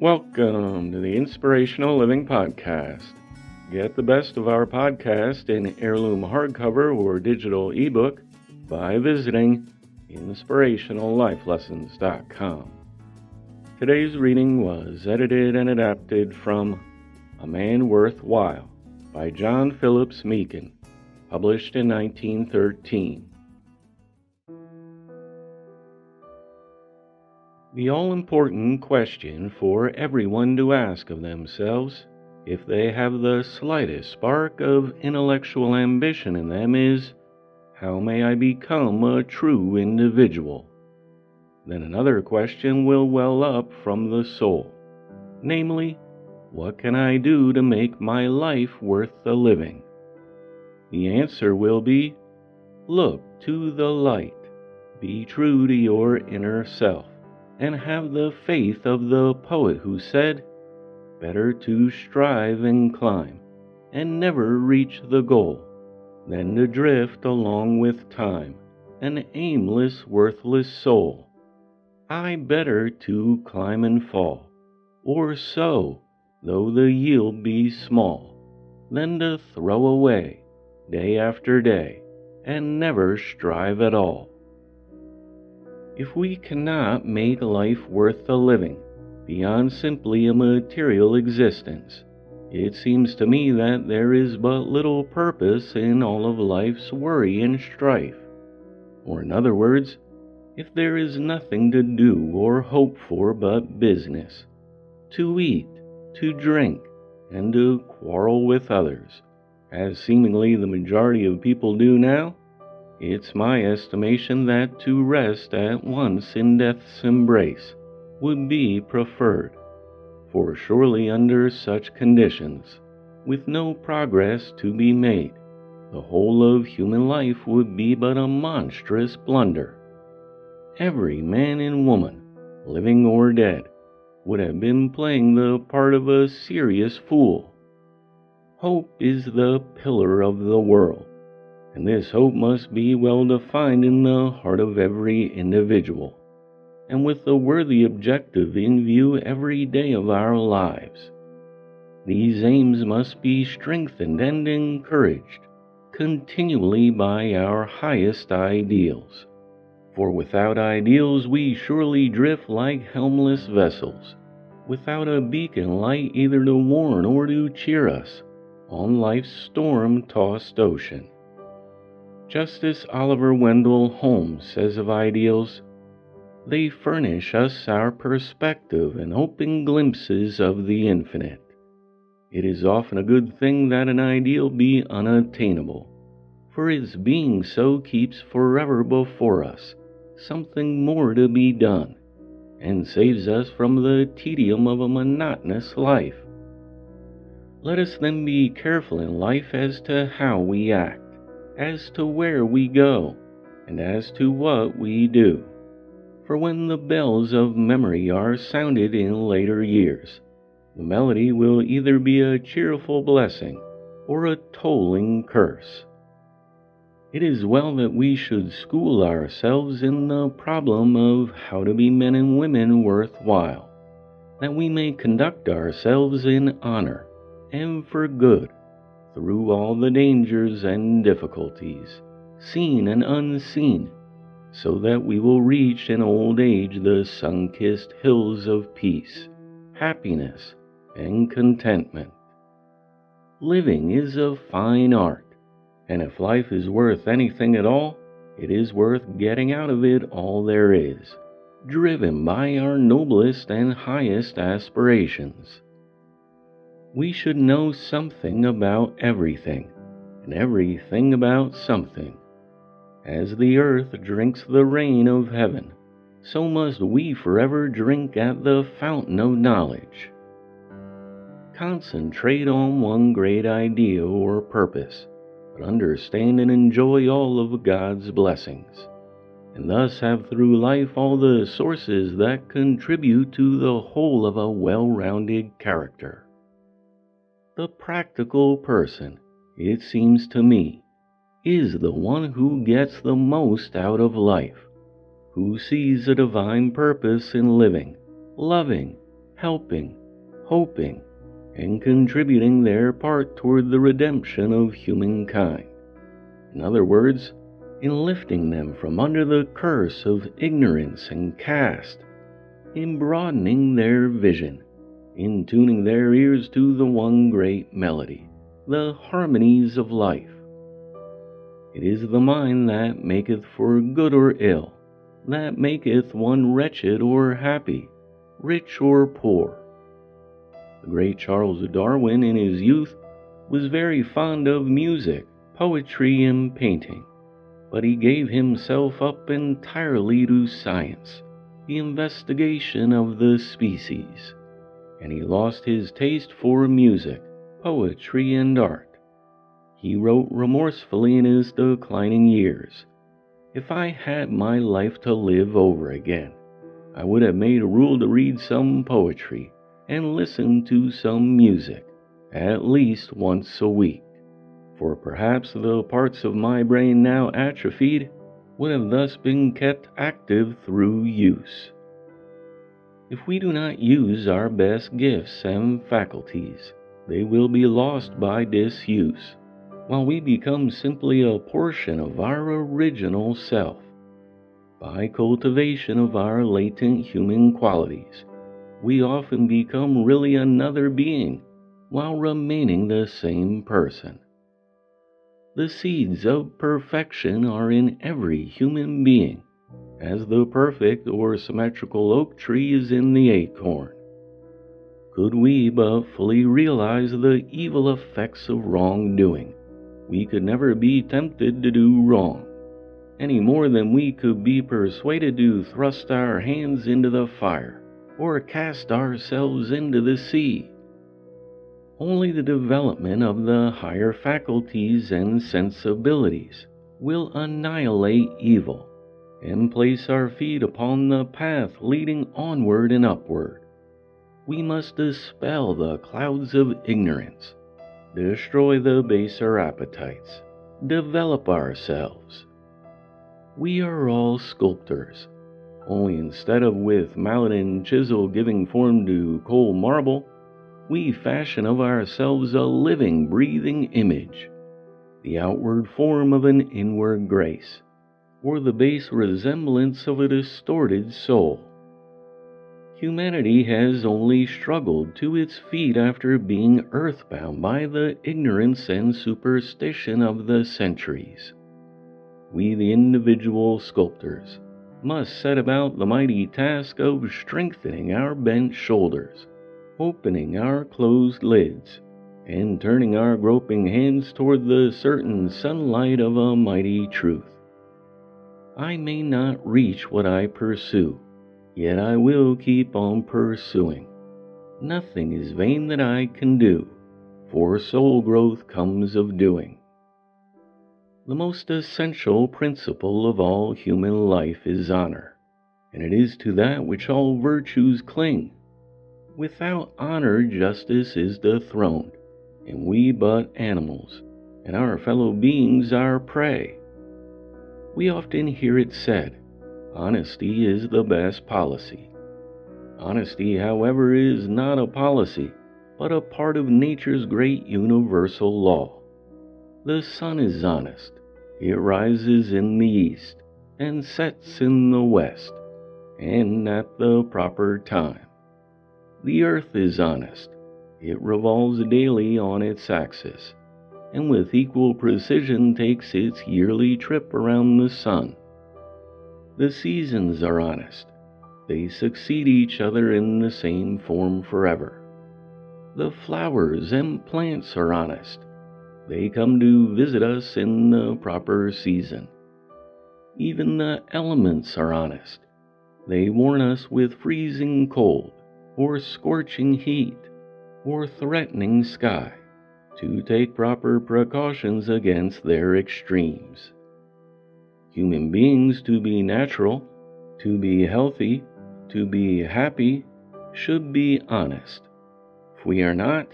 Welcome to the Inspirational Living Podcast. Get the best of our podcast in heirloom hardcover or digital ebook by visiting inspirationallifelessons.com. Today's reading was edited and adapted from A Man Worthwhile by John Phillips Meakin, published in 1913. The all important question for everyone to ask of themselves, if they have the slightest spark of intellectual ambition in them, is How may I become a true individual? Then another question will well up from the soul, namely, What can I do to make my life worth the living? The answer will be Look to the light. Be true to your inner self and have the faith of the poet who said, Better to strive and climb, and never reach the goal, than to drift along with time, an aimless, worthless soul. I better to climb and fall, or sow, though the yield be small, than to throw away, day after day, and never strive at all. If we cannot make life worth the living beyond simply a material existence, it seems to me that there is but little purpose in all of life's worry and strife. Or, in other words, if there is nothing to do or hope for but business, to eat, to drink, and to quarrel with others, as seemingly the majority of people do now, it's my estimation that to rest at once in death's embrace would be preferred, for surely under such conditions, with no progress to be made, the whole of human life would be but a monstrous blunder. Every man and woman, living or dead, would have been playing the part of a serious fool. Hope is the pillar of the world and this hope must be well defined in the heart of every individual, and with a worthy objective in view every day of our lives. These aims must be strengthened and encouraged continually by our highest ideals. For without ideals, we surely drift like helmless vessels, without a beacon light either to warn or to cheer us on life's storm tossed ocean. Justice Oliver Wendell Holmes says of ideals, they furnish us our perspective and open glimpses of the infinite. It is often a good thing that an ideal be unattainable, for its being so keeps forever before us something more to be done, and saves us from the tedium of a monotonous life. Let us then be careful in life as to how we act as to where we go and as to what we do. for when the bells of memory are sounded in later years, the melody will either be a cheerful blessing or a tolling curse. It is well that we should school ourselves in the problem of how to be men and women worthwhile, that we may conduct ourselves in honor and for good through all the dangers and difficulties, seen and unseen, so that we will reach in old age the sun kissed hills of peace, happiness, and contentment. Living is a fine art, and if life is worth anything at all, it is worth getting out of it all there is, driven by our noblest and highest aspirations. We should know something about everything, and everything about something as the earth drinks the rain of heaven, so must we forever drink at the fountain of knowledge. Concentrate on one great idea or purpose, but understand and enjoy all of God's blessings, and thus have through life all the sources that contribute to the whole of a well rounded character. The practical person, it seems to me, is the one who gets the most out of life, who sees a divine purpose in living, loving, helping, hoping, and contributing their part toward the redemption of humankind. In other words, in lifting them from under the curse of ignorance and caste, in broadening their vision, in tuning their ears to the one great melody, the harmonies of life it is the mind that maketh for good or ill, that maketh one wretched or happy, rich or poor. The great Charles Darwin in his youth was very fond of music, poetry, and painting, but he gave himself up entirely to science, the investigation of the species, and he lost his taste for music, poetry, and art he wrote remorsefully in his declining years. If I had my life to live over again, I would have made a rule to read some poetry and listen to some music at least once a week, for perhaps the parts of my brain now atrophied would have thus been kept active through use. If we do not use our best gifts and faculties, they will be lost by disuse while we become simply a portion of our original self. By cultivation of our latent human qualities, we often become really another being while remaining the same person. The seeds of perfection are in every human being, as the perfect or symmetrical oak tree is in the acorn. Could we but fully realize the evil effects of wrongdoing, we could never be tempted to do wrong, any more than we could be persuaded to thrust our hands into the fire or cast ourselves into the sea. Only the development of the higher faculties and sensibilities will annihilate evil and place our feet upon the path leading onward and upward. We must dispel the clouds of ignorance destroy the baser appetites, develop ourselves. We are all sculptors, only instead of with mallet and chisel giving form to cold marble, we fashion of ourselves a living, breathing image, the outward form of an inward grace, or the base resemblance of a distorted soul. Humanity has only struggled to its feet after being earthbound by the ignorance and superstition of the centuries. We, the individual sculptors, must set about the mighty task of strengthening our bent shoulders, opening our closed lids, and turning our groping hands toward the certain sunlight of a mighty truth. I may not reach what I pursue Yet I will keep on pursuing. Nothing is vain that I can do, for soul growth comes of doing. The most essential principle of all human life is honor. and it is to that which all virtues cling. Without honor, justice is dethroned, and we but animals, and our fellow beings our prey. We often hear it said, honesty is the best policy. Honesty, however, is not a policy, but a part of nature's great universal law. The sun is honest. It rises in the east and sets in the west, and at the proper time. The earth is honest. It revolves daily on its axis, and with equal precision takes its yearly trip around the sun. The seasons are honest. They succeed each other in the same form forever. The flowers and plants are honest. They come to visit us in the proper season. Even the elements are honest. They warn us with freezing cold or scorching heat, or threatening sky, to take proper precautions against their extremes. Human beings, to be natural, to be healthy, to be happy, should be honest. If we are not,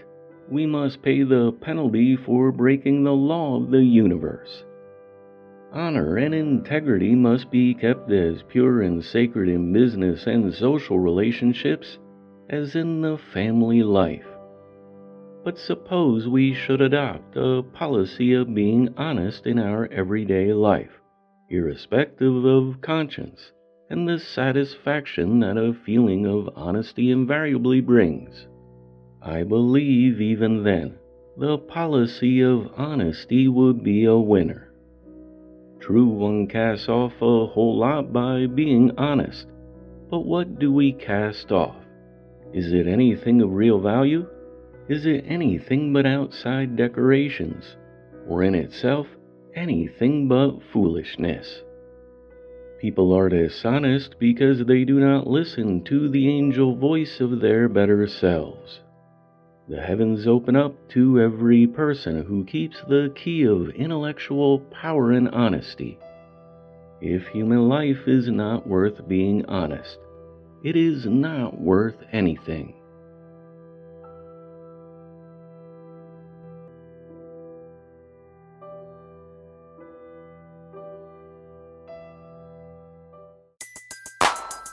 we must pay the penalty for breaking the law of the universe. Honor and integrity must be kept as pure and sacred in business and social relationships as in the family life. But suppose we should adopt a policy of being honest in our everyday life, irrespective of conscience and the satisfaction that a feeling of honesty invariably brings. I believe even then the policy of honesty would be a winner. True, one casts off a whole lot by being honest, but what do we cast off? Is it anything of real value? Is it anything but outside decorations? Or in itself, anything but foolishness? People are dishonest because they do not listen to the angel voice of their better selves. The heavens open up to every person who keeps the key of intellectual power and honesty. If human life is not worth being honest, it is not worth anything.